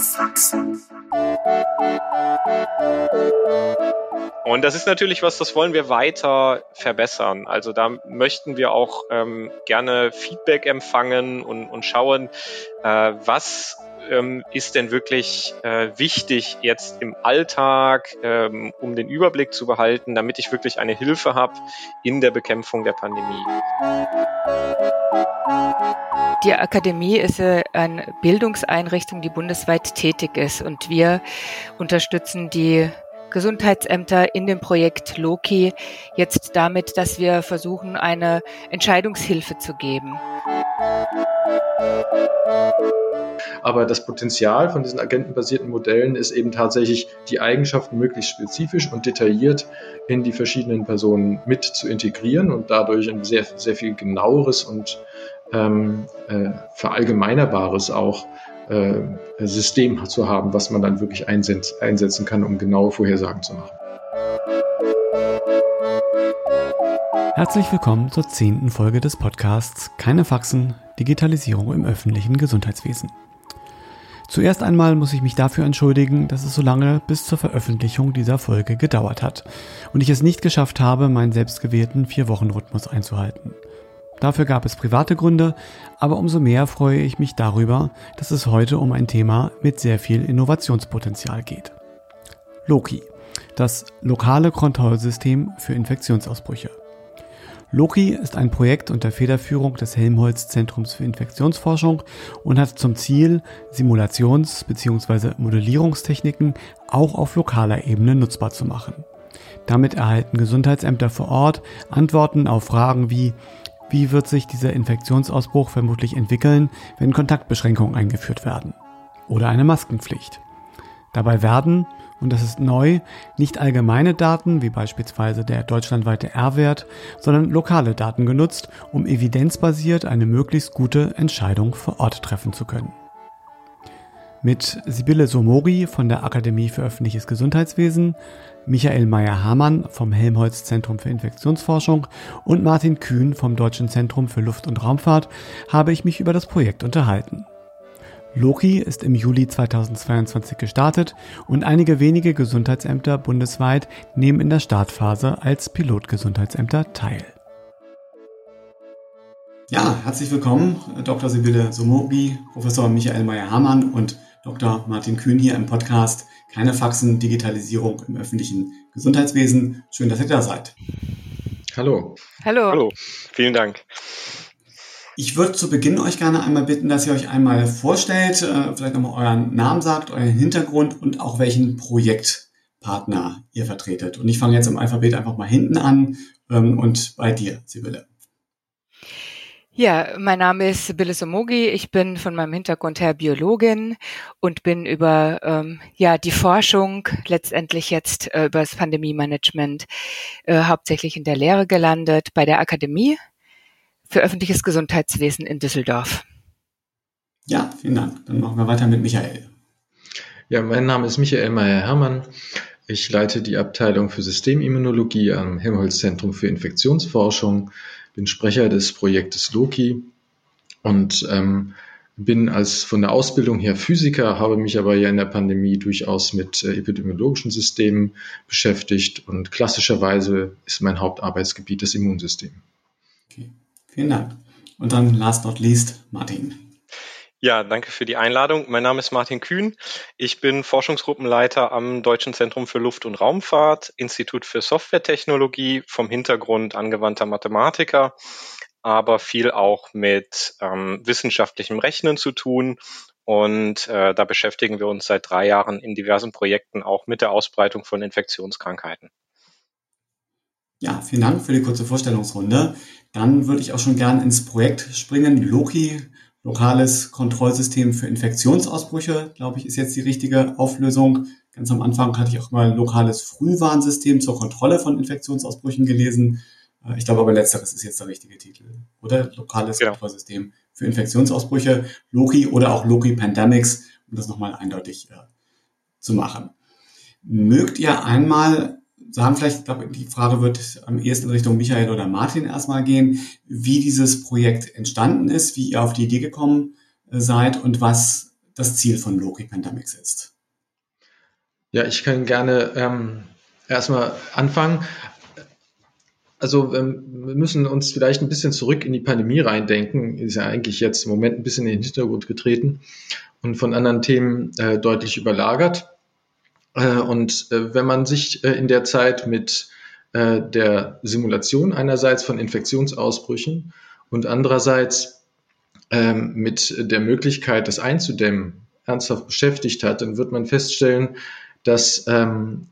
Faxen. Und das ist natürlich was, das wollen wir weiter verbessern. Also da möchten wir auch ähm, gerne Feedback empfangen und, und schauen, äh, was ähm, ist denn wirklich äh, wichtig jetzt im Alltag, ähm, um den Überblick zu behalten, damit ich wirklich eine Hilfe habe in der Bekämpfung der Pandemie. Die Akademie ist eine Bildungseinrichtung, die bundesweit tätig ist und wir unterstützen die Gesundheitsämter in dem Projekt Loki jetzt damit, dass wir versuchen, eine Entscheidungshilfe zu geben. Aber das Potenzial von diesen agentenbasierten Modellen ist eben tatsächlich die Eigenschaften möglichst spezifisch und detailliert in die verschiedenen Personen mit zu integrieren und dadurch ein sehr, sehr viel genaueres und ähm, äh, verallgemeinerbares auch äh, System zu haben, was man dann wirklich einsetz, einsetzen kann, um genaue Vorhersagen zu machen. Herzlich willkommen zur zehnten Folge des Podcasts Keine Faxen, Digitalisierung im öffentlichen Gesundheitswesen. Zuerst einmal muss ich mich dafür entschuldigen, dass es so lange bis zur Veröffentlichung dieser Folge gedauert hat und ich es nicht geschafft habe, meinen selbstgewählten Vier-Wochen-Rhythmus einzuhalten. Dafür gab es private Gründe, aber umso mehr freue ich mich darüber, dass es heute um ein Thema mit sehr viel Innovationspotenzial geht. Loki, das lokale Kontrollsystem für Infektionsausbrüche. Loki ist ein Projekt unter Federführung des Helmholtz Zentrums für Infektionsforschung und hat zum Ziel, Simulations- bzw. Modellierungstechniken auch auf lokaler Ebene nutzbar zu machen. Damit erhalten Gesundheitsämter vor Ort Antworten auf Fragen wie wie wird sich dieser Infektionsausbruch vermutlich entwickeln, wenn Kontaktbeschränkungen eingeführt werden? Oder eine Maskenpflicht. Dabei werden, und das ist neu, nicht allgemeine Daten wie beispielsweise der deutschlandweite R-Wert, sondern lokale Daten genutzt, um evidenzbasiert eine möglichst gute Entscheidung vor Ort treffen zu können. Mit Sibylle Somori von der Akademie für öffentliches Gesundheitswesen, Michael Meyer-Hamann vom Helmholtz Zentrum für Infektionsforschung und Martin Kühn vom Deutschen Zentrum für Luft- und Raumfahrt habe ich mich über das Projekt unterhalten. Loki ist im Juli 2022 gestartet und einige wenige Gesundheitsämter bundesweit nehmen in der Startphase als Pilotgesundheitsämter teil. Ja, herzlich willkommen, Dr. Sibylle Somogi, Professor Michael Meyer-Hamann und Dr. Martin Kühn hier im Podcast Keine Faxen, Digitalisierung im öffentlichen Gesundheitswesen. Schön, dass ihr da seid. Hallo. Hallo. Hallo, vielen Dank. Ich würde zu Beginn euch gerne einmal bitten, dass ihr euch einmal vorstellt, äh, vielleicht nochmal euren Namen sagt, euren Hintergrund und auch welchen Projektpartner ihr vertretet. Und ich fange jetzt im Alphabet einfach mal hinten an ähm, und bei dir, Sibylle. Ja, mein Name ist Sibylle Somogi. Ich bin von meinem Hintergrund her Biologin und bin über ähm, ja die Forschung letztendlich jetzt äh, über das Pandemie-Management äh, hauptsächlich in der Lehre gelandet bei der Akademie für öffentliches Gesundheitswesen in Düsseldorf. Ja, vielen Dank. Dann machen wir weiter mit Michael. Ja, mein Name ist Michael Meyer-Hermann. Ich leite die Abteilung für Systemimmunologie am Helmholtz Zentrum für Infektionsforschung bin Sprecher des Projektes Loki und ähm, bin als von der Ausbildung her Physiker, habe mich aber ja in der Pandemie durchaus mit äh, epidemiologischen Systemen beschäftigt und klassischerweise ist mein Hauptarbeitsgebiet das Immunsystem. Okay, vielen Dank. Und dann last not least Martin. Ja, danke für die Einladung. Mein Name ist Martin Kühn. Ich bin Forschungsgruppenleiter am Deutschen Zentrum für Luft- und Raumfahrt, Institut für Softwaretechnologie, vom Hintergrund angewandter Mathematiker, aber viel auch mit ähm, wissenschaftlichem Rechnen zu tun. Und äh, da beschäftigen wir uns seit drei Jahren in diversen Projekten auch mit der Ausbreitung von Infektionskrankheiten. Ja, vielen Dank für die kurze Vorstellungsrunde. Dann würde ich auch schon gern ins Projekt springen. Loki lokales Kontrollsystem für Infektionsausbrüche, glaube ich, ist jetzt die richtige Auflösung. Ganz am Anfang hatte ich auch mal lokales Frühwarnsystem zur Kontrolle von Infektionsausbrüchen gelesen. Äh, ich glaube aber letzteres ist jetzt der richtige Titel, oder? Lokales genau. Kontrollsystem für Infektionsausbrüche, Loki oder auch Loki Pandemics, um das nochmal eindeutig äh, zu machen. Mögt ihr einmal sagen vielleicht, ich glaube, die Frage wird am ehesten Richtung Michael oder Martin erstmal gehen, wie dieses Projekt entstanden ist, wie ihr auf die Idee gekommen äh, seid und was das Ziel von Loki Pandemics ist. Ja, ich kann gerne ähm, erstmal anfangen. Also ähm, wir müssen uns vielleicht ein bisschen zurück in die Pandemie reindenken. Ist ja eigentlich jetzt im Moment ein bisschen in den Hintergrund getreten und von anderen Themen äh, deutlich überlagert. Äh, und äh, wenn man sich äh, in der Zeit mit der Simulation einerseits von Infektionsausbrüchen und andererseits ähm, mit der Möglichkeit, das einzudämmen, ernsthaft beschäftigt hat, dann wird man feststellen, dass ähm,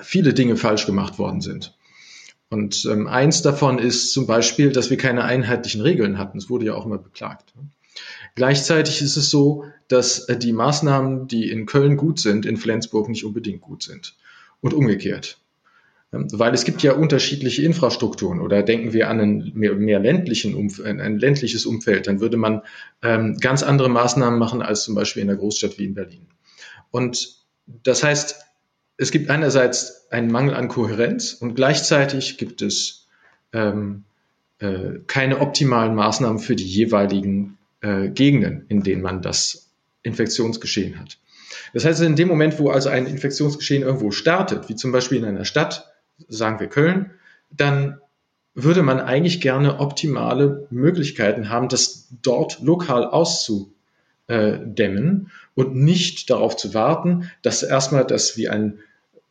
viele Dinge falsch gemacht worden sind. Und ähm, eins davon ist zum Beispiel, dass wir keine einheitlichen Regeln hatten. Es wurde ja auch immer beklagt. Gleichzeitig ist es so, dass äh, die Maßnahmen, die in Köln gut sind, in Flensburg nicht unbedingt gut sind. Und umgekehrt. Ähm, weil es gibt ja unterschiedliche Infrastrukturen oder denken wir an ein mehr, mehr ländlichen Umf ein ländliches Umfeld, dann würde man ähm, ganz andere Maßnahmen machen als zum Beispiel in einer Großstadt wie in Berlin. Und das heißt, es gibt einerseits einen Mangel an Kohärenz und gleichzeitig gibt es ähm, äh, keine optimalen Maßnahmen für die jeweiligen äh, Gegenden, in denen man das Infektionsgeschehen hat. Das heißt, in dem Moment, wo also ein Infektionsgeschehen irgendwo startet, wie zum Beispiel in einer Stadt, sagen wir Köln, dann würde man eigentlich gerne optimale Möglichkeiten haben, das dort lokal auszudämmen und nicht darauf zu warten, dass erstmal das wie ein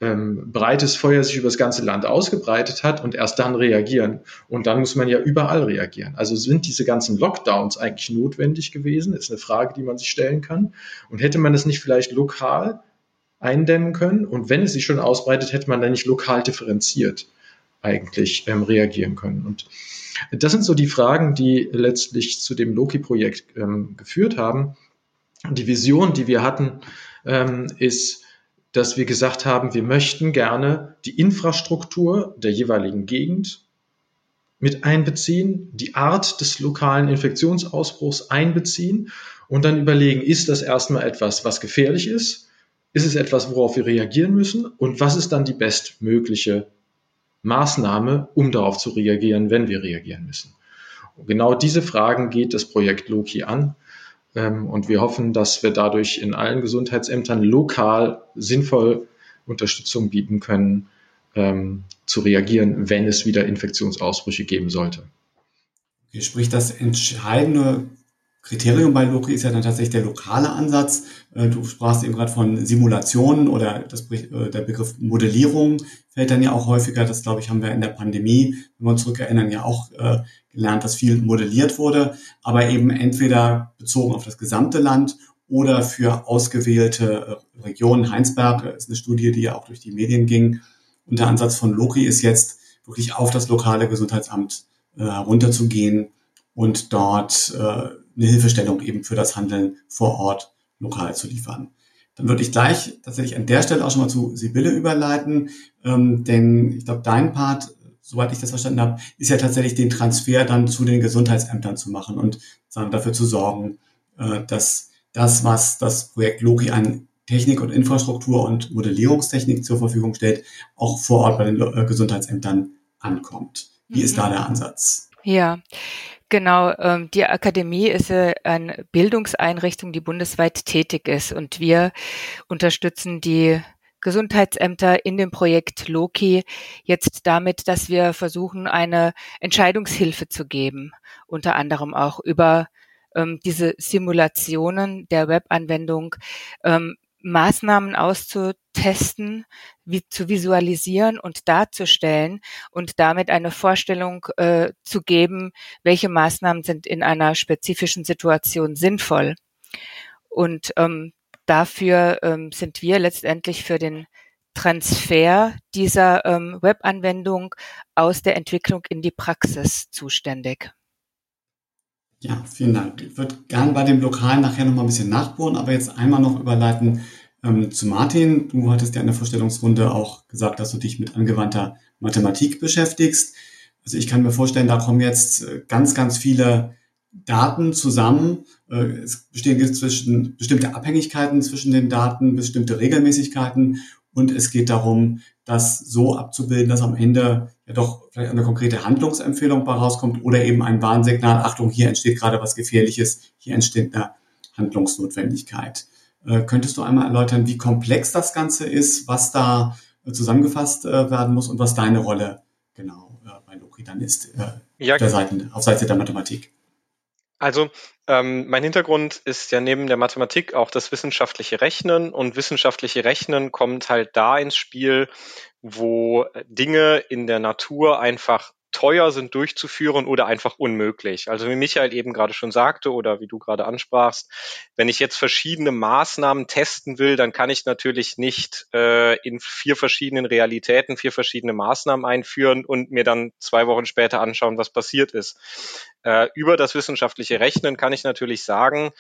ähm, breites Feuer sich über das ganze Land ausgebreitet hat und erst dann reagieren. Und dann muss man ja überall reagieren. Also sind diese ganzen Lockdowns eigentlich notwendig gewesen? Ist eine Frage, die man sich stellen kann. Und hätte man es nicht vielleicht lokal eindämmen können? Und wenn es sich schon ausbreitet, hätte man dann nicht lokal differenziert eigentlich ähm, reagieren können. Und das sind so die Fragen, die letztlich zu dem Loki-Projekt ähm, geführt haben. Die Vision, die wir hatten, ähm, ist, dass wir gesagt haben, wir möchten gerne die Infrastruktur der jeweiligen Gegend mit einbeziehen, die Art des lokalen Infektionsausbruchs einbeziehen und dann überlegen, ist das erstmal etwas, was gefährlich ist? Ist es etwas, worauf wir reagieren müssen? Und was ist dann die bestmögliche Maßnahme, um darauf zu reagieren, wenn wir reagieren müssen? Und genau diese Fragen geht das Projekt Loki an. Ähm, und wir hoffen, dass wir dadurch in allen Gesundheitsämtern lokal sinnvoll Unterstützung bieten können, ähm, zu reagieren, wenn es wieder Infektionsausbrüche geben sollte. Sprich, das entscheidende Kriterium bei Loki ist ja dann tatsächlich der lokale Ansatz. Äh, du sprachst eben gerade von Simulationen oder das, äh, der Begriff Modellierung fällt dann ja auch häufiger. Das, glaube ich, haben wir in der Pandemie, wenn wir uns zurückerinnern, ja auch äh, gelernt, dass viel modelliert wurde, aber eben entweder bezogen auf das gesamte Land oder für ausgewählte Regionen. Heinsberg ist eine Studie, die ja auch durch die Medien ging. Und der Ansatz von Loki ist jetzt wirklich auf das lokale Gesundheitsamt herunterzugehen und dort eine Hilfestellung eben für das Handeln vor Ort lokal zu liefern. Dann würde ich gleich tatsächlich an der Stelle auch schon mal zu Sibylle überleiten, ähm, denn ich glaube, dein Part, soweit ich das verstanden habe, ist ja tatsächlich den Transfer dann zu den Gesundheitsämtern zu machen und sagen, dafür zu sorgen, äh, dass das, was das Projekt Loki an Technik und Infrastruktur und Modellierungstechnik zur Verfügung stellt, auch vor Ort bei den äh, Gesundheitsämtern ankommt. Wie mhm. ist da der Ansatz? Ja, Genau, ähm, die Akademie ist äh, eine Bildungseinrichtung, die bundesweit tätig ist. Und wir unterstützen die Gesundheitsämter in dem Projekt Loki jetzt damit, dass wir versuchen, eine Entscheidungshilfe zu geben, unter anderem auch über ähm, diese Simulationen der Webanwendung, ähm, Maßnahmen auszutesten, wie zu visualisieren und darzustellen und damit eine Vorstellung äh, zu geben, welche Maßnahmen sind in einer spezifischen Situation sinnvoll. Und ähm, dafür ähm, sind wir letztendlich für den Transfer dieser ähm, Webanwendung aus der Entwicklung in die Praxis zuständig. Ja, vielen Dank. Ich würde gerne bei dem Lokalen nachher noch mal ein bisschen nachbohren, aber jetzt einmal noch überleiten ähm, zu Martin. Du hattest ja in der Vorstellungsrunde auch gesagt, dass du dich mit angewandter Mathematik beschäftigst. Also ich kann mir vorstellen, da kommen jetzt äh, ganz, ganz viele Daten zusammen. Äh, es bestehen zwischen bestimmte Abhängigkeiten zwischen den Daten, bestimmte Regelmäßigkeiten und es geht darum, das so abzubilden, dass am Ende ja doch vielleicht eine konkrete Handlungsempfehlung bei rauskommt oder eben ein Warnsignal, Achtung, hier entsteht gerade was Gefährliches, hier entsteht eine Handlungsnotwendigkeit. Äh, könntest du einmal erläutern, wie komplex das Ganze ist, was da äh, zusammengefasst äh, werden muss und was deine Rolle genau äh, bei Loki dann ist ja, auf, der Seite, auf Seite der Mathematik? Also ähm, mein Hintergrund ist ja neben der Mathematik auch das wissenschaftliche Rechnen und wissenschaftliche Rechnen kommt halt da ins Spiel, wo Dinge in der Natur einfach teuer sind durchzuführen oder einfach unmöglich. Also wie Michael eben gerade schon sagte oder wie du gerade ansprachst, wenn ich jetzt verschiedene Maßnahmen testen will, dann kann ich natürlich nicht äh, in vier verschiedenen Realitäten vier verschiedene Maßnahmen einführen und mir dann zwei Wochen später anschauen, was passiert ist. Äh, über das wissenschaftliche Rechnen kann ich natürlich sagen,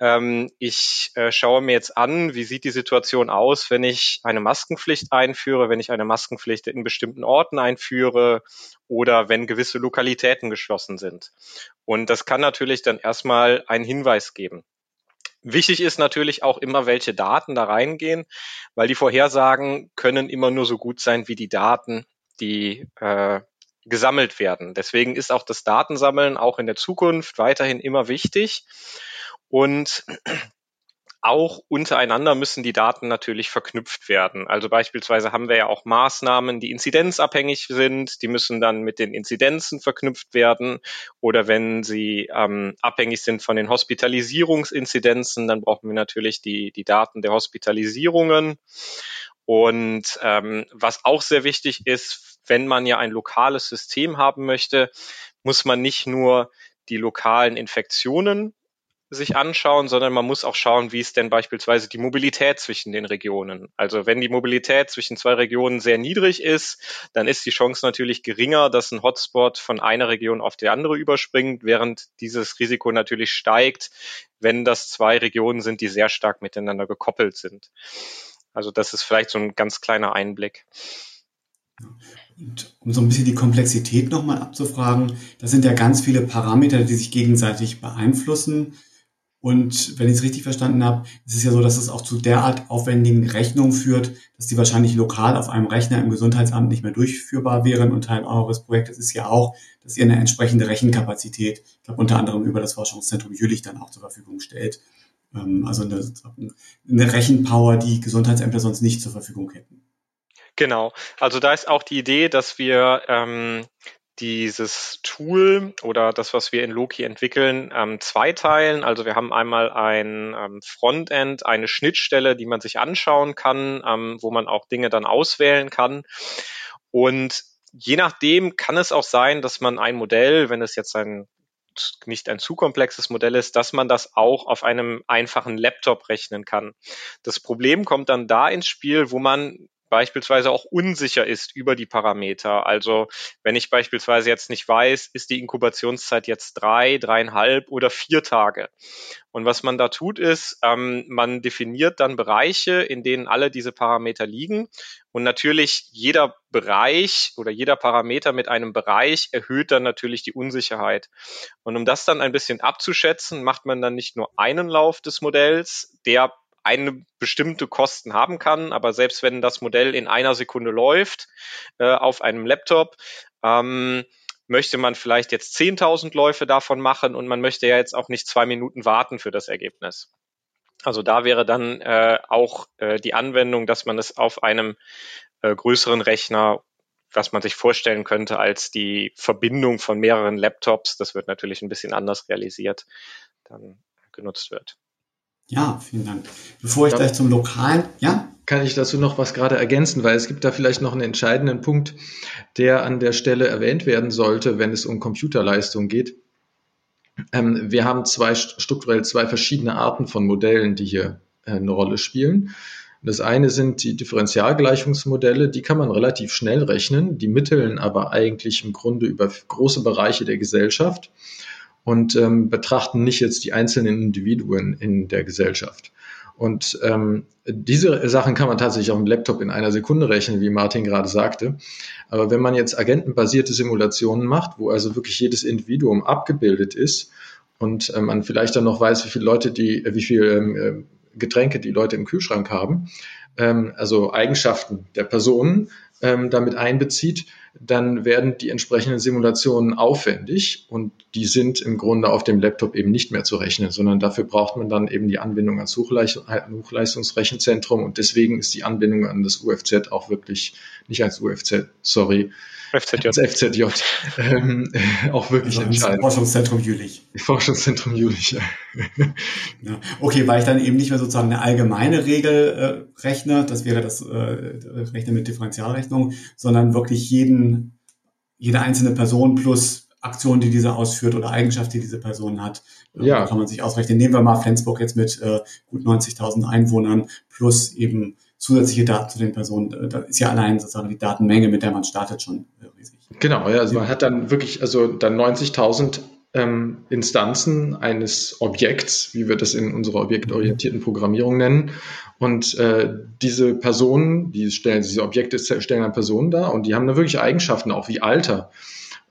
ähm, ich äh, schaue mir jetzt an, wie sieht die Situation aus, wenn ich eine Maskenpflicht einführe, wenn ich eine Maskenpflicht in bestimmten Orten einführe oder wenn gewisse Lokalitäten geschlossen sind. Und das kann natürlich dann erstmal einen Hinweis geben. Wichtig ist natürlich auch immer, welche Daten da reingehen, weil die Vorhersagen können immer nur so gut sein wie die Daten, die äh, gesammelt werden. Deswegen ist auch das Datensammeln auch in der Zukunft weiterhin immer wichtig. Und auch untereinander müssen die Daten natürlich verknüpft werden. Also beispielsweise haben wir ja auch Maßnahmen, die inzidenzabhängig sind, die müssen dann mit den Inzidenzen verknüpft werden. Oder wenn sie ähm, abhängig sind von den Hospitalisierungsinzidenzen, dann brauchen wir natürlich die, die Daten der Hospitalisierungen. Und ähm, was auch sehr wichtig ist, wenn man ja ein lokales System haben möchte, muss man nicht nur die lokalen Infektionen sich anschauen, sondern man muss auch schauen, wie ist denn beispielsweise die Mobilität zwischen den Regionen. Also wenn die Mobilität zwischen zwei Regionen sehr niedrig ist, dann ist die Chance natürlich geringer, dass ein Hotspot von einer Region auf die andere überspringt, während dieses Risiko natürlich steigt, wenn das zwei Regionen sind, die sehr stark miteinander gekoppelt sind. Also das ist vielleicht so ein ganz kleiner Einblick. Und um so ein bisschen die Komplexität nochmal abzufragen, das sind ja ganz viele Parameter, die sich gegenseitig beeinflussen. Und wenn ich es richtig verstanden habe, ist es ja so, dass es auch zu derart aufwendigen Rechnungen führt, dass die wahrscheinlich lokal auf einem Rechner im Gesundheitsamt nicht mehr durchführbar wären. Und Teil eures Projektes ist ja auch, dass ihr eine entsprechende Rechenkapazität, ich glaube unter anderem über das Forschungszentrum Jülich dann auch zur Verfügung stellt. Ähm, also eine, eine Rechenpower, die Gesundheitsämter sonst nicht zur Verfügung hätten. Genau. Also da ist auch die Idee, dass wir ähm, dieses Tool oder das, was wir in Loki entwickeln, ähm, zweiteilen. Also wir haben einmal ein ähm, Frontend, eine Schnittstelle, die man sich anschauen kann, ähm, wo man auch Dinge dann auswählen kann. Und je nachdem kann es auch sein, dass man ein Modell, wenn es jetzt ein nicht ein zu komplexes Modell ist, dass man das auch auf einem einfachen Laptop rechnen kann. Das Problem kommt dann da ins Spiel, wo man beispielsweise auch unsicher ist über die Parameter. Also wenn ich beispielsweise jetzt nicht weiß, ist die Inkubationszeit jetzt drei, dreieinhalb oder vier Tage. Und was man da tut, ist, ähm, man definiert dann Bereiche, in denen alle diese Parameter liegen. Und natürlich jeder Bereich oder jeder Parameter mit einem Bereich erhöht dann natürlich die Unsicherheit. Und um das dann ein bisschen abzuschätzen, macht man dann nicht nur einen Lauf des Modells, der eine bestimmte Kosten haben kann. Aber selbst wenn das Modell in einer Sekunde läuft äh, auf einem Laptop, ähm, möchte man vielleicht jetzt 10.000 Läufe davon machen und man möchte ja jetzt auch nicht zwei Minuten warten für das Ergebnis. Also da wäre dann äh, auch äh, die Anwendung, dass man es auf einem äh, größeren Rechner, was man sich vorstellen könnte als die Verbindung von mehreren Laptops, das wird natürlich ein bisschen anders realisiert, dann genutzt wird. Ja, vielen Dank. Bevor ich gleich zum Lokalen, ja? Kann ich dazu noch was gerade ergänzen, weil es gibt da vielleicht noch einen entscheidenden Punkt, der an der Stelle erwähnt werden sollte, wenn es um Computerleistung geht. Ähm, wir haben zwei strukturell zwei verschiedene Arten von Modellen, die hier äh, eine Rolle spielen. Das eine sind die Differentialgleichungsmodelle, die kann man relativ schnell rechnen, die mitteln aber eigentlich im Grunde über große Bereiche der Gesellschaft und ähm, betrachten nicht jetzt die einzelnen Individuen in der Gesellschaft. Und ähm, diese Sachen kann man tatsächlich auf dem Laptop in einer Sekunde rechnen, wie Martin gerade sagte. Aber wenn man jetzt agentenbasierte Simulationen macht, wo also wirklich jedes Individuum abgebildet ist und äh, man vielleicht dann noch weiß, wie viele Leute die, äh, wie viele ähm, äh, Getränke die Leute im Kühlschrank haben, ähm, also Eigenschaften der Personen ähm, damit einbezieht, dann werden die entsprechenden Simulationen aufwendig und die sind im Grunde auf dem Laptop eben nicht mehr zu rechnen, sondern dafür braucht man dann eben die Anbindung ans Hochleistungsrechenzentrum und deswegen ist die Anbindung an das UFZ auch wirklich, nicht als UFZ, sorry, FZJ. Das FZJ. Ähm, auch wirklich also entscheidend. Forschungszentrum Jülich. Forschungszentrum Jülich, ja. ja. Okay, weil ich dann eben nicht mehr sozusagen eine allgemeine Regel äh, rechne, das wäre das äh, Rechnen mit Differentialrechnung, sondern wirklich jeden, jede einzelne Person plus Aktion, die diese ausführt oder Eigenschaft, die diese Person hat, äh, ja. kann man sich ausrechnen. Nehmen wir mal Flensburg jetzt mit äh, gut 90.000 Einwohnern plus eben zusätzliche Daten zu den Personen. Äh, da ist ja allein sozusagen die Datenmenge, mit der man startet, schon riesig. Genau, ja, also man hat dann wirklich, also dann 90.000 ähm, Instanzen eines Objekts, wie wir das in unserer objektorientierten Programmierung nennen. Und äh, diese Personen, die stellen, diese Objekte stellen dann Personen dar und die haben dann wirklich Eigenschaften, auch wie Alter,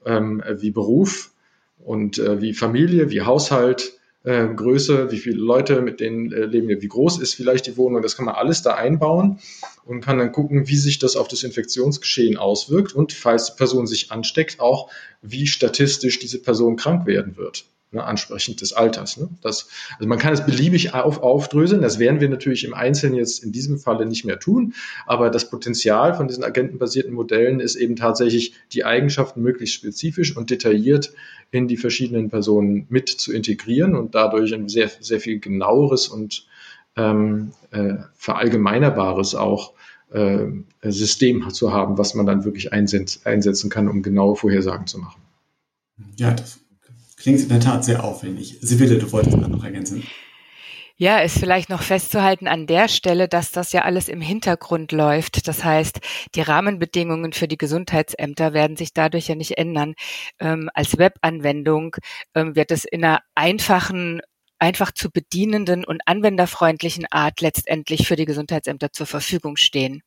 ähm, wie Beruf und äh, wie Familie, wie Haushalt, äh, Größe, wie viele Leute mit denen äh, leben, wie groß ist vielleicht die Wohnung. Das kann man alles da einbauen und kann dann gucken, wie sich das auf das Infektionsgeschehen auswirkt und falls die Person sich ansteckt, auch wie statistisch diese Person krank werden wird ne, ansprechend des Alters. Ne? Das, also man kann es beliebig auf, aufdröseln, das werden wir natürlich im Einzelnen jetzt in diesem Falle nicht mehr tun, aber das Potenzial von diesen agentenbasierten Modellen ist eben tatsächlich die Eigenschaften möglichst spezifisch und detailliert in die verschiedenen Personen mit zu integrieren und dadurch ein sehr, sehr viel genaueres und ähm, äh, verallgemeinerbares auch äh, System zu haben, was man dann wirklich einsetzen kann, um genaue Vorhersagen zu machen. Ja, das Klingt in der Tat sehr aufwendig. Sibylle, du wolltest gerade noch ergänzen. Ja, ist vielleicht noch festzuhalten an der Stelle, dass das ja alles im Hintergrund läuft. Das heißt, die Rahmenbedingungen für die Gesundheitsämter werden sich dadurch ja nicht ändern. Ähm, als Webanwendung ähm, wird es in einer einfachen einfach zu bedienenden und anwenderfreundlichen Art letztendlich für die Gesundheitsämter zur Verfügung stehen.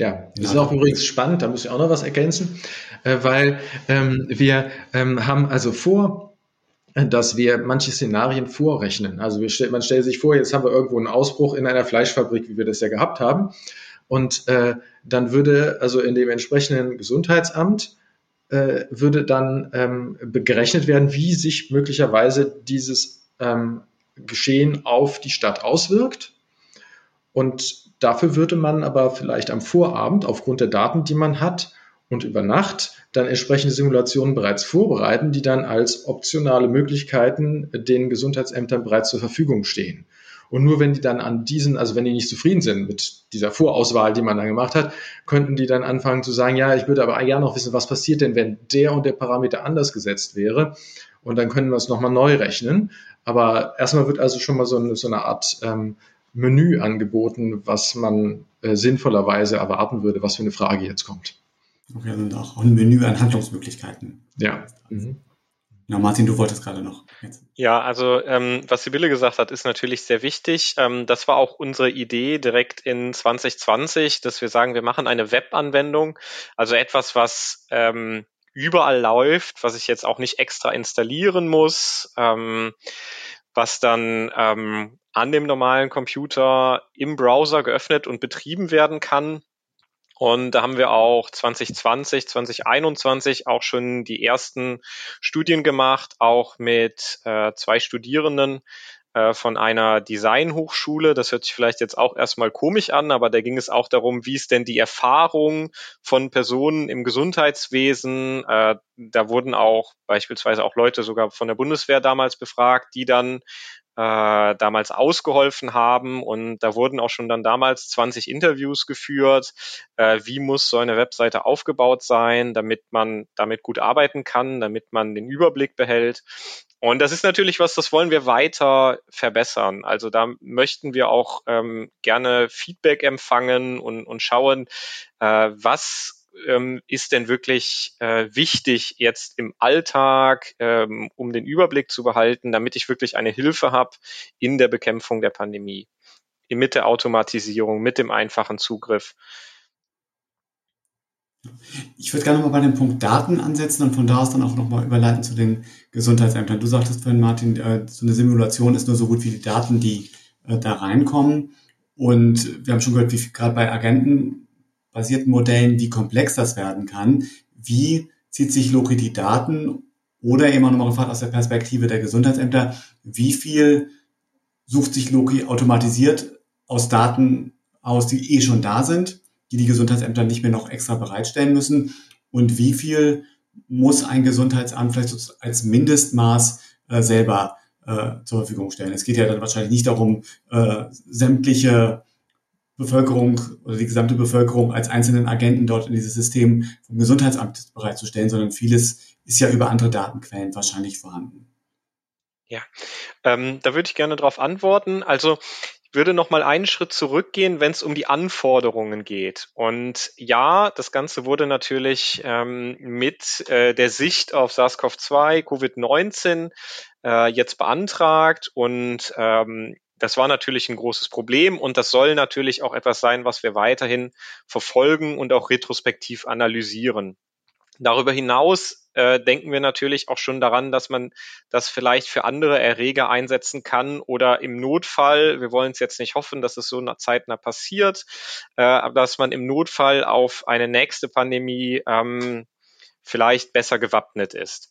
Ja, das ist auch übrigens spannend, da muss ich auch noch was ergänzen, äh, weil ähm, wir ähm, haben also vor, äh, dass wir manche Szenarien vorrechnen. Also wir, man stellt sich vor, jetzt haben wir irgendwo einen Ausbruch in einer Fleischfabrik, wie wir das ja gehabt haben. Und äh, dann würde also in dem entsprechenden Gesundheitsamt äh, würde dann ähm, berechnet werden, wie sich möglicherweise dieses ähm, Geschehen auf die Stadt auswirkt. Und Dafür würde man aber vielleicht am Vorabend aufgrund der Daten, die man hat und über Nacht dann entsprechende Simulationen bereits vorbereiten, die dann als optionale Möglichkeiten den Gesundheitsämtern bereits zur Verfügung stehen. Und nur wenn die dann an diesen, also wenn die nicht zufrieden sind mit dieser Vorauswahl, die man dann gemacht hat, könnten die dann anfangen zu sagen, ja, ich würde aber ja noch wissen, was passiert denn, wenn der und der Parameter anders gesetzt wäre. Und dann können wir es nochmal neu rechnen. Aber erstmal wird also schon mal so eine, so eine Art ähm, Menü angeboten, was man äh, sinnvollerweise erwarten würde, was für eine Frage jetzt kommt. Okay, also auch ein Menü an Handlungsmöglichkeiten. Ja. Mhm. Na, Martin, du wolltest gerade noch. Jetzt. Ja, also ähm, was Sibylle gesagt hat, ist natürlich sehr wichtig. Ähm, das war auch unsere Idee direkt in 2020, dass wir sagen, wir machen eine Webanwendung, also etwas, was ähm, überall läuft, was ich jetzt auch nicht extra installieren muss. Ähm, was dann ähm, an dem normalen Computer im Browser geöffnet und betrieben werden kann. Und da haben wir auch 2020, 2021 auch schon die ersten Studien gemacht, auch mit äh, zwei Studierenden, äh, von einer Designhochschule. Das hört sich vielleicht jetzt auch erstmal komisch an, aber da ging es auch darum, wie ist denn die Erfahrung von Personen im Gesundheitswesen. Äh, da wurden auch beispielsweise auch Leute sogar von der Bundeswehr damals befragt, die dann äh, damals ausgeholfen haben. Und da wurden auch schon dann damals 20 Interviews geführt. Äh, wie muss so eine Webseite aufgebaut sein, damit man damit gut arbeiten kann, damit man den Überblick behält. Und das ist natürlich was, das wollen wir weiter verbessern. Also da möchten wir auch ähm, gerne Feedback empfangen und, und schauen, äh, was ähm, ist denn wirklich äh, wichtig jetzt im Alltag, ähm, um den Überblick zu behalten, damit ich wirklich eine Hilfe habe in der Bekämpfung der Pandemie, mit der Automatisierung, mit dem einfachen Zugriff. Ich würde gerne mal bei dem Punkt Daten ansetzen und von da aus dann auch nochmal überleiten zu den Gesundheitsämtern. Du sagtest vorhin, Martin, äh, so eine Simulation ist nur so gut wie die Daten, die äh, da reinkommen. Und wir haben schon gehört, wie gerade bei Agenten basierten Modellen, wie komplex das werden kann. Wie zieht sich Loki die Daten oder eben auch nochmal gefragt aus der Perspektive der Gesundheitsämter, wie viel sucht sich Loki automatisiert aus Daten aus, die eh schon da sind, die die Gesundheitsämter nicht mehr noch extra bereitstellen müssen und wie viel muss ein Gesundheitsamt vielleicht als Mindestmaß äh, selber äh, zur Verfügung stellen. Es geht ja dann wahrscheinlich nicht darum, äh, sämtliche Bevölkerung oder die gesamte Bevölkerung als einzelnen Agenten dort in dieses System vom Gesundheitsamt bereitzustellen, sondern vieles ist ja über andere Datenquellen wahrscheinlich vorhanden. Ja, ähm, da würde ich gerne darauf antworten. Also ich würde noch mal einen Schritt zurückgehen, wenn es um die Anforderungen geht. Und ja, das Ganze wurde natürlich ähm, mit äh, der Sicht auf SARS-CoV-2, Covid-19 äh, jetzt beantragt und ähm, das war natürlich ein großes Problem und das soll natürlich auch etwas sein, was wir weiterhin verfolgen und auch retrospektiv analysieren. Darüber hinaus äh, denken wir natürlich auch schon daran, dass man das vielleicht für andere Erreger einsetzen kann oder im Notfall, wir wollen es jetzt nicht hoffen, dass es so zeitnah passiert, äh, dass man im Notfall auf eine nächste Pandemie ähm, vielleicht besser gewappnet ist.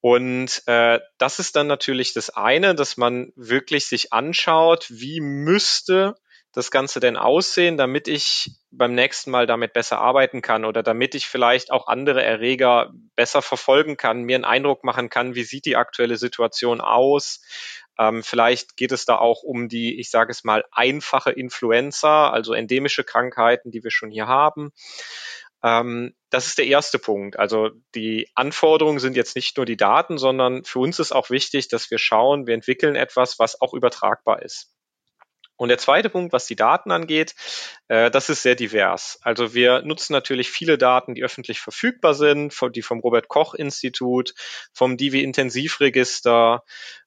Und äh, das ist dann natürlich das eine, dass man wirklich sich anschaut, wie müsste das Ganze denn aussehen, damit ich beim nächsten Mal damit besser arbeiten kann oder damit ich vielleicht auch andere Erreger besser verfolgen kann, mir einen Eindruck machen kann, wie sieht die aktuelle Situation aus. Ähm, vielleicht geht es da auch um die, ich sage es mal, einfache Influenza, also endemische Krankheiten, die wir schon hier haben. Ähm, das ist der erste Punkt. Also die Anforderungen sind jetzt nicht nur die Daten, sondern für uns ist auch wichtig, dass wir schauen, wir entwickeln etwas, was auch übertragbar ist. Und der zweite Punkt, was die Daten angeht, äh, das ist sehr divers. Also wir nutzen natürlich viele Daten, die öffentlich verfügbar sind, die vom Robert Koch Institut, vom Divi Intensivregister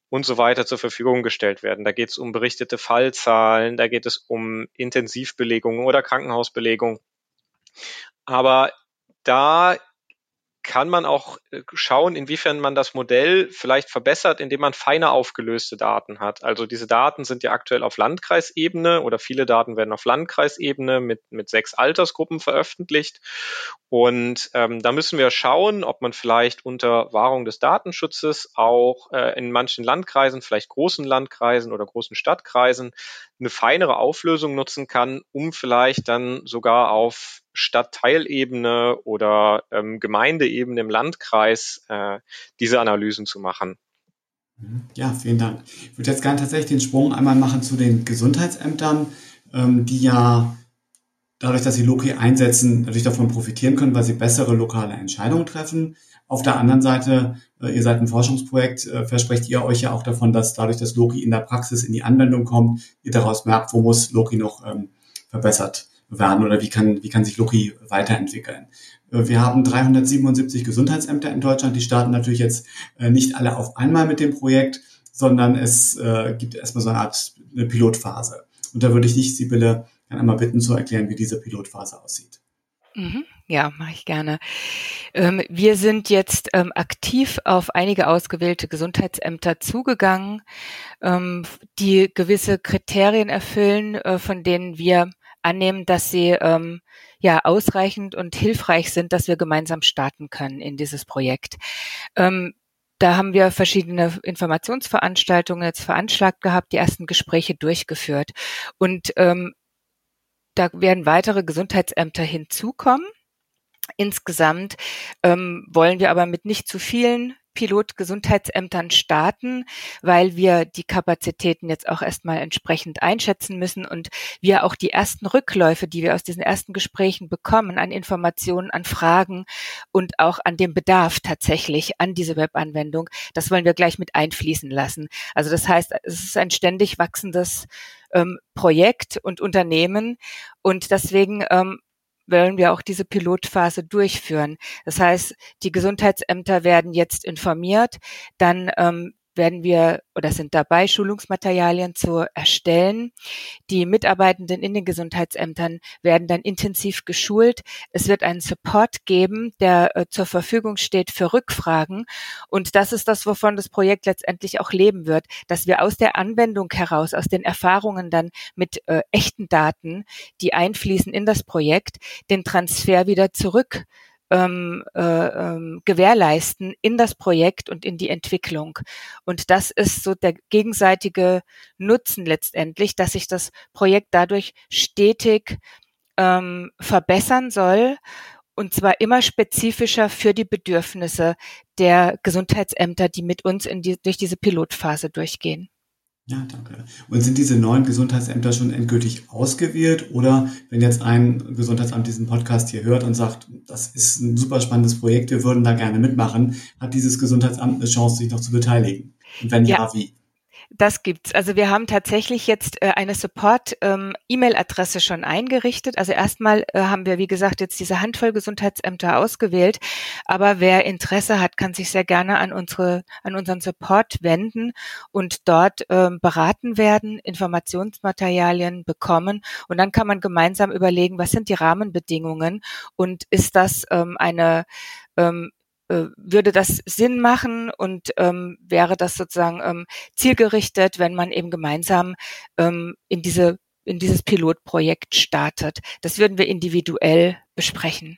und so weiter zur Verfügung gestellt werden. Da geht es um berichtete Fallzahlen, da geht es um Intensivbelegungen oder Krankenhausbelegung. Aber da kann man auch äh, schauen, inwiefern man das Modell vielleicht verbessert, indem man feiner aufgelöste Daten hat. Also diese Daten sind ja aktuell auf Landkreisebene oder viele Daten werden auf Landkreisebene mit, mit sechs Altersgruppen veröffentlicht. Und ähm, da müssen wir schauen, ob man vielleicht unter Wahrung des Datenschutzes auch äh, in manchen Landkreisen, vielleicht großen Landkreisen oder großen Stadtkreisen, eine feinere Auflösung nutzen kann, um vielleicht dann sogar auf Stadtteilebene oder ähm, Gemeindeebene im Landkreis äh, diese Analysen zu machen. Mhm. Ja, vielen Dank. Ich würde jetzt gerne tatsächlich den Sprung einmal machen zu den Gesundheitsämtern, ähm, die ja dadurch, dass sie Loki einsetzen, natürlich davon profitieren können, weil sie bessere lokale Entscheidungen treffen. Auf der anderen Seite, äh, ihr seid ein Forschungsprojekt, äh, versprecht ihr euch ja auch davon, dass dadurch, dass Loki in der Praxis in die Anwendung kommt, ihr daraus merkt, wo muss Loki noch ähm, verbessert werden oder wie kann, wie kann sich Loki weiterentwickeln. Äh, wir haben 377 Gesundheitsämter in Deutschland. Die starten natürlich jetzt äh, nicht alle auf einmal mit dem Projekt, sondern es äh, gibt erstmal so eine Art eine Pilotphase. Und da würde ich dich, Sibylle, einmal bitten zu erklären, wie diese Pilotphase aussieht. Mhm. Ja, mache ich gerne. Ähm, wir sind jetzt ähm, aktiv auf einige ausgewählte Gesundheitsämter zugegangen, ähm, die gewisse Kriterien erfüllen, von denen wir annehmen, dass sie ähm, ja ausreichend und hilfreich sind, dass wir gemeinsam starten können in dieses Projekt. Ähm, da haben wir verschiedene Informationsveranstaltungen jetzt veranschlagt gehabt, die ersten Gespräche durchgeführt. Und ähm, da werden weitere Gesundheitsämter hinzukommen. Insgesamt ähm, wollen wir aber mit nicht zu vielen Pilotgesundheitsämtern starten, weil wir die Kapazitäten jetzt auch erstmal entsprechend einschätzen müssen und wir auch die ersten Rückläufe, die wir aus diesen ersten Gesprächen bekommen, an Informationen, an Fragen und auch an dem Bedarf tatsächlich an diese Webanwendung, das wollen wir gleich mit einfließen lassen. Also das heißt, es ist ein ständig wachsendes ähm, Projekt und Unternehmen und deswegen ähm, wollen wir auch diese Pilotphase durchführen. Das heißt, die Gesundheitsämter werden jetzt informiert, dann ähm, werden wir oder sind dabei, Schulungsmaterialien zu erstellen. Die Mitarbeitenden in den Gesundheitsämtern werden dann intensiv geschult. Es wird einen Support geben, der äh, zur Verfügung steht für Rückfragen. Und das ist das, wovon das Projekt letztendlich auch leben wird, dass wir aus der Anwendung heraus, aus den Erfahrungen dann mit äh, echten Daten, die einfließen in das Projekt, den Transfer wieder zurück ähm, äh, ähm, gewährleisten in das Projekt und in die Entwicklung. Und das ist so der gegenseitige Nutzen letztendlich, dass sich das Projekt dadurch stetig ähm, verbessern soll und zwar immer spezifischer für die Bedürfnisse der Gesundheitsämter, die mit uns die, durch diese Pilotphase durchgehen. Ja, danke. Und sind diese neuen Gesundheitsämter schon endgültig ausgewählt? Oder wenn jetzt ein Gesundheitsamt diesen Podcast hier hört und sagt, das ist ein super spannendes Projekt, wir würden da gerne mitmachen, hat dieses Gesundheitsamt eine Chance, sich noch zu beteiligen? Und wenn ja, ja wie? Das gibt's. Also wir haben tatsächlich jetzt äh, eine Support-E-Mail-Adresse ähm, schon eingerichtet. Also erstmal äh, haben wir, wie gesagt, jetzt diese Handvoll Gesundheitsämter ausgewählt. Aber wer Interesse hat, kann sich sehr gerne an unsere, an unseren Support wenden und dort ähm, beraten werden, Informationsmaterialien bekommen. Und dann kann man gemeinsam überlegen, was sind die Rahmenbedingungen und ist das ähm, eine ähm, äh, würde das Sinn machen und ähm, wäre das sozusagen ähm, zielgerichtet, wenn man eben gemeinsam ähm, in diese in dieses Pilotprojekt startet. Das würden wir individuell besprechen.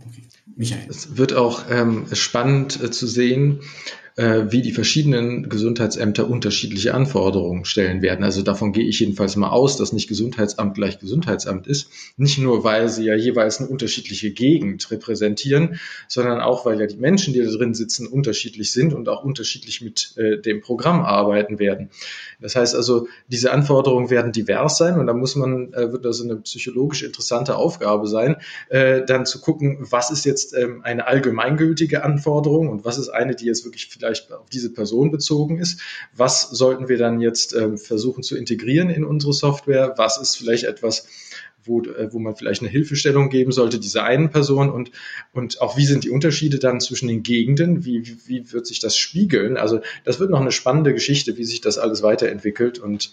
Okay. Michael. Es wird auch ähm, spannend äh, zu sehen, äh, wie die verschiedenen Gesundheitsämter unterschiedliche Anforderungen stellen werden. Also davon gehe ich jedenfalls mal aus, dass nicht Gesundheitsamt gleich Gesundheitsamt ist. Nicht nur, weil sie ja jeweils eine unterschiedliche Gegend repräsentieren, sondern auch, weil ja die Menschen, die da drin sitzen, unterschiedlich sind und auch unterschiedlich mit äh, dem Programm arbeiten werden. Das heißt also, diese Anforderungen werden divers sein und da muss man, äh, wird das eine psychologisch interessante Aufgabe sein, äh, dann zu gucken, was ist jetzt ähm, eine allgemeingültige Anforderung und was ist eine, die jetzt wirklich vielleicht vielleicht auf diese Person bezogen ist. Was sollten wir dann jetzt ähm, versuchen zu integrieren in unsere Software? Was ist vielleicht etwas, wo, äh, wo man vielleicht eine Hilfestellung geben sollte, dieser einen Person und, und auch wie sind die Unterschiede dann zwischen den Gegenden? Wie, wie, wie wird sich das spiegeln? Also das wird noch eine spannende Geschichte, wie sich das alles weiterentwickelt und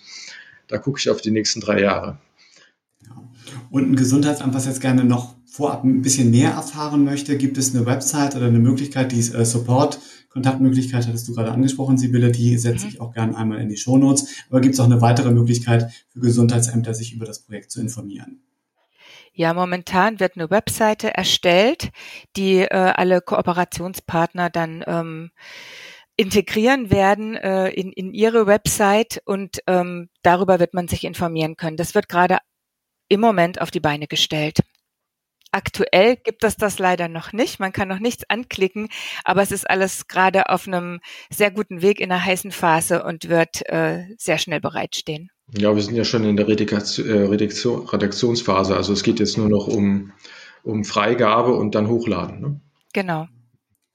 da gucke ich auf die nächsten drei Jahre. Und ein Gesundheitsamt, was jetzt gerne noch vorab ein bisschen mehr erfahren möchte, gibt es eine Website oder eine Möglichkeit, die äh, Support Kontaktmöglichkeit hattest du gerade angesprochen, Sibylle, die setze mhm. ich auch gerne einmal in die Shownotes. Aber gibt es auch eine weitere Möglichkeit für Gesundheitsämter, sich über das Projekt zu informieren? Ja, momentan wird eine Webseite erstellt, die äh, alle Kooperationspartner dann ähm, integrieren werden äh, in, in ihre Website und ähm, darüber wird man sich informieren können. Das wird gerade im Moment auf die Beine gestellt. Aktuell gibt es das leider noch nicht. Man kann noch nichts anklicken, aber es ist alles gerade auf einem sehr guten Weg in der heißen Phase und wird äh, sehr schnell bereitstehen. Ja, wir sind ja schon in der Redaktion, äh, Redaktion, Redaktionsphase. Also es geht jetzt nur noch um, um Freigabe und dann hochladen. Ne? Genau.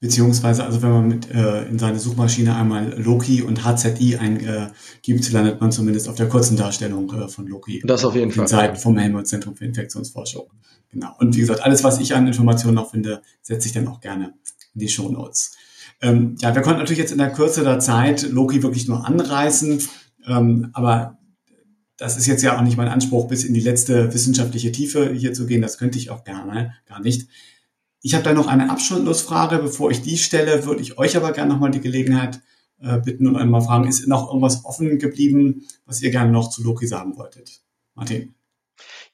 Beziehungsweise, also wenn man mit äh, in seine Suchmaschine einmal Loki und HZI eingibt, äh, landet man zumindest auf der kurzen Darstellung äh, von Loki. Das auf jeden Fall. Seiten vom Helmholtz Zentrum für Infektionsforschung. Genau. Und wie gesagt, alles, was ich an Informationen noch finde, setze ich dann auch gerne in die Show Notes. Ähm, ja, wir konnten natürlich jetzt in der Kürze der Zeit Loki wirklich nur anreißen, ähm, aber das ist jetzt ja auch nicht mein Anspruch, bis in die letzte wissenschaftliche Tiefe hier zu gehen. Das könnte ich auch gerne, gar nicht. Ich habe da noch eine Abschlussfrage. Bevor ich die stelle, würde ich euch aber gerne nochmal die Gelegenheit äh, bitten und einmal fragen, ist noch irgendwas offen geblieben, was ihr gerne noch zu Loki sagen wolltet? Martin.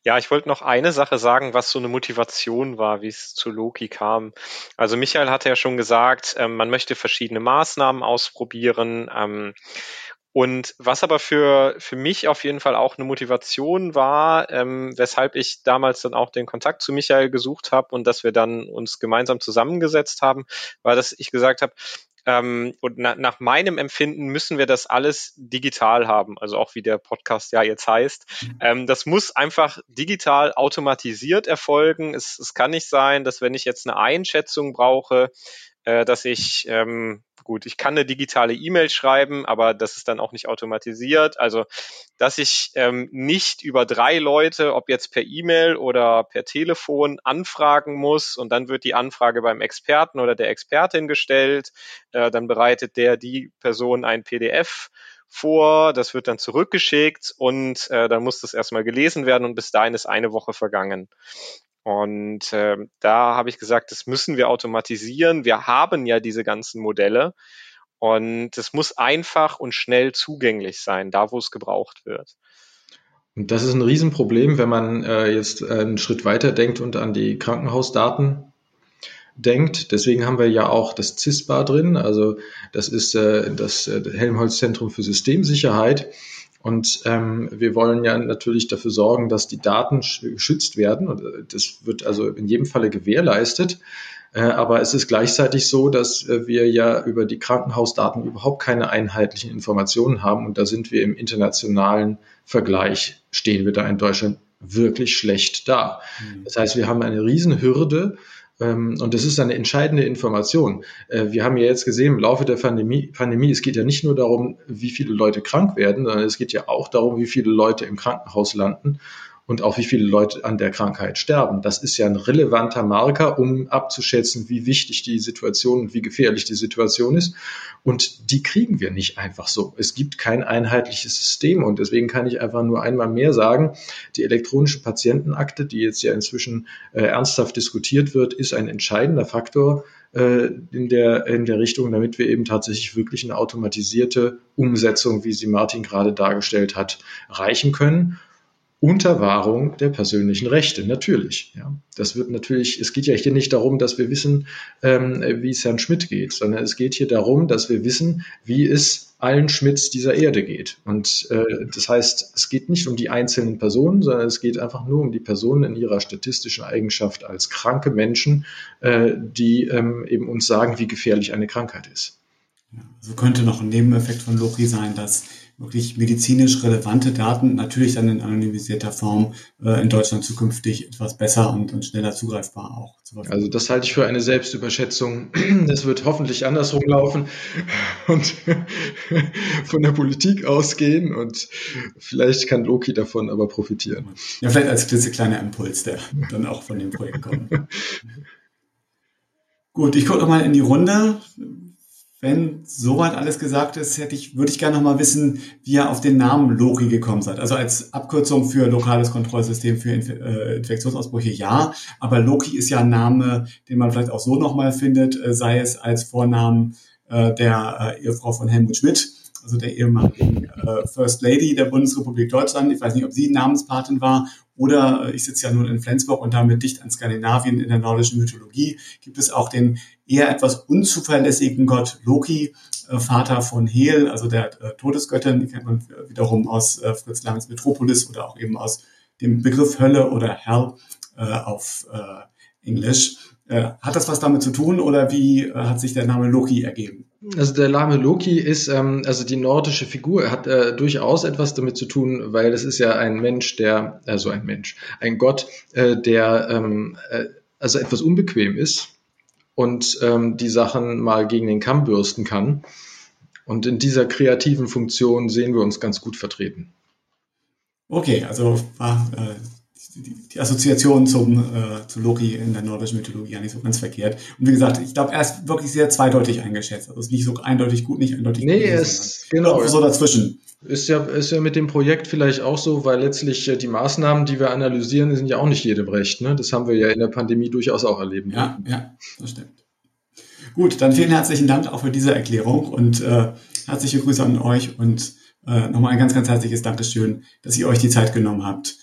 Ja, ich wollte noch eine Sache sagen, was so eine Motivation war, wie es zu Loki kam. Also Michael hatte ja schon gesagt, ähm, man möchte verschiedene Maßnahmen ausprobieren. Ähm, und was aber für, für mich auf jeden Fall auch eine Motivation war, ähm, weshalb ich damals dann auch den Kontakt zu Michael gesucht habe und dass wir dann uns gemeinsam zusammengesetzt haben, war, dass ich gesagt habe, ähm, und na, nach meinem Empfinden müssen wir das alles digital haben, also auch wie der Podcast ja jetzt heißt. Mhm. Ähm, das muss einfach digital automatisiert erfolgen. Es, es kann nicht sein, dass wenn ich jetzt eine Einschätzung brauche, äh, dass ich ähm, gut, ich kann eine digitale E-Mail schreiben, aber das ist dann auch nicht automatisiert. Also, dass ich ähm, nicht über drei Leute, ob jetzt per E-Mail oder per Telefon, anfragen muss und dann wird die Anfrage beim Experten oder der Expertin gestellt. Äh, dann bereitet der die Person ein PDF vor, das wird dann zurückgeschickt und äh, dann muss das erstmal gelesen werden und bis dahin ist eine Woche vergangen. Und äh, da habe ich gesagt, das müssen wir automatisieren. Wir haben ja diese ganzen Modelle und es muss einfach und schnell zugänglich sein, da wo es gebraucht wird. Und das ist ein Riesenproblem, wenn man äh, jetzt einen Schritt weiter denkt und an die Krankenhausdaten denkt. Deswegen haben wir ja auch das CISPA drin. Also das ist äh, das äh, Helmholtz Zentrum für Systemsicherheit. Und ähm, wir wollen ja natürlich dafür sorgen, dass die Daten geschützt werden. Und äh, das wird also in jedem Falle gewährleistet. Äh, aber es ist gleichzeitig so, dass äh, wir ja über die Krankenhausdaten überhaupt keine einheitlichen Informationen haben. Und da sind wir im internationalen Vergleich, stehen wir da in Deutschland wirklich schlecht da. Mhm. Das heißt, wir haben eine Riesenhürde, und das ist eine entscheidende Information. Äh, wir haben ja jetzt gesehen im Laufe der Pandemie, Pandemie, es geht ja nicht nur darum, wie viele Leute krank werden, sondern es geht ja auch darum, wie viele Leute im Krankenhaus landen und auch wie viele Leute an der Krankheit sterben. Das ist ja ein relevanter Marker, um abzuschätzen, wie wichtig die Situation und wie gefährlich die Situation ist. Und die kriegen wir nicht einfach so. Es gibt kein einheitliches System und deswegen kann ich einfach nur einmal mehr sagen, die elektronische Patientenakte, die jetzt ja inzwischen äh, ernsthaft diskutiert wird, ist ein entscheidender Faktor äh, in der, in der Richtung, damit wir eben tatsächlich wirklich eine automatisierte Umsetzung, wie sie Martin gerade dargestellt hat, erreichen können unter Wahrung der persönlichen Rechte, natürlich. Ja. Das wird natürlich, es geht ja hier nicht darum, dass wir wissen, ähm, wie es Herrn Schmidt geht, sondern es geht hier darum, dass wir wissen, wie es allen Schmidts dieser Erde geht. Und äh, das heißt, es geht nicht um die einzelnen Personen, sondern es geht einfach nur um die Personen in ihrer statistischen Eigenschaft als kranke Menschen, äh, die ähm, eben uns sagen, wie gefährlich eine Krankheit ist. Ja, also könnte noch ein Nebeneffekt von Loki sein, dass wirklich medizinisch relevante Daten natürlich dann in anonymisierter Form äh, in Deutschland zukünftig etwas besser und, und schneller zugreifbar auch. Also das halte ich für eine Selbstüberschätzung. Das wird hoffentlich andersrum laufen und von der Politik ausgehen und vielleicht kann Loki davon aber profitieren. Ja, vielleicht als klitzekleiner Impuls, der dann auch von dem Projekt kommt. Gut, ich gucke mal in die Runde. Wenn soweit alles gesagt ist, hätte ich, würde ich gerne noch mal wissen, wie ihr auf den Namen Loki gekommen seid. Also als Abkürzung für lokales Kontrollsystem für Inf äh, Infektionsausbrüche ja, aber Loki ist ja ein Name, den man vielleicht auch so noch mal findet, äh, sei es als Vornamen äh, der äh, Ehefrau von Helmut Schmidt, also der ehemaligen äh, First Lady der Bundesrepublik Deutschland. Ich weiß nicht, ob sie Namenspatin war oder äh, ich sitze ja nun in Flensburg und damit dicht an Skandinavien in der nordischen Mythologie gibt es auch den eher etwas unzuverlässigen Gott Loki, äh, Vater von Hel, also der äh, Todesgöttin, die kennt man wiederum aus äh, Fritz Langs Metropolis oder auch eben aus dem Begriff Hölle oder Hell äh, auf äh, Englisch. Äh, hat das was damit zu tun oder wie hat sich der Name Loki ergeben? Also der Name Loki ist, ähm, also die nordische Figur hat äh, durchaus etwas damit zu tun, weil es ist ja ein Mensch, der, also ein Mensch, ein Gott, äh, der ähm, äh, also etwas unbequem ist und ähm, die Sachen mal gegen den Kamm bürsten kann. Und in dieser kreativen Funktion sehen wir uns ganz gut vertreten. Okay, also war äh, die, die Assoziation zum, äh, zu Loki in der nordischen Mythologie ja nicht so ganz verkehrt. Und wie gesagt, ich glaube, er ist wirklich sehr zweideutig eingeschätzt. Also ist nicht so eindeutig gut, nicht eindeutig nee, gut. Nee, ist genau. So dazwischen. Ist ja, ist ja mit dem Projekt vielleicht auch so, weil letztlich äh, die Maßnahmen, die wir analysieren, sind ja auch nicht jedem recht. Ne? Das haben wir ja in der Pandemie durchaus auch erleben. Ja, ja, das stimmt. Gut, dann vielen herzlichen Dank auch für diese Erklärung und äh, herzliche Grüße an euch und äh, nochmal ein ganz, ganz herzliches Dankeschön, dass ihr euch die Zeit genommen habt,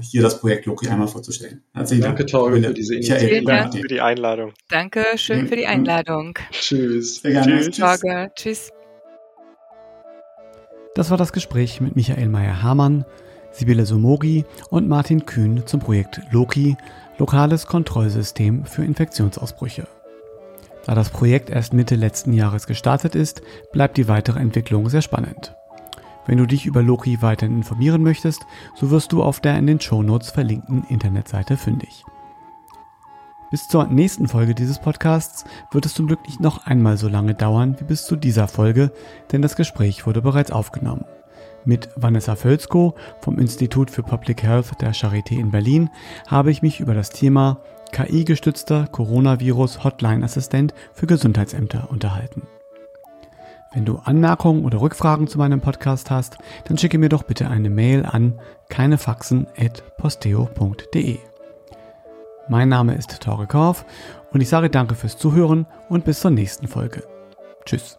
hier das Projekt Loki einmal vorzustellen. Herzlichen Dank. Danke, Torge, für diese Initiative. Dank für die Einladung. Danke schön für die Einladung. Tschüss. Sehr gerne. Tschüss. Torge. Tschüss. Das war das Gespräch mit Michael Meyer-Hamann, Sibylle Somogi und Martin Kühn zum Projekt Loki, lokales Kontrollsystem für Infektionsausbrüche. Da das Projekt erst Mitte letzten Jahres gestartet ist, bleibt die weitere Entwicklung sehr spannend. Wenn du dich über Loki weiterhin informieren möchtest, so wirst du auf der in den Shownotes verlinkten Internetseite fündig. Bis zur nächsten Folge dieses Podcasts wird es zum Glück nicht noch einmal so lange dauern wie bis zu dieser Folge, denn das Gespräch wurde bereits aufgenommen. Mit Vanessa Völzko vom Institut für Public Health der Charité in Berlin habe ich mich über das Thema KI-gestützter Coronavirus-Hotline-Assistent für Gesundheitsämter unterhalten. Wenn du Anmerkungen oder Rückfragen zu meinem Podcast hast, dann schicke mir doch bitte eine Mail an keinefaxen.posteo.de. Mein Name ist Tore Korf und ich sage danke fürs Zuhören und bis zur nächsten Folge. Tschüss.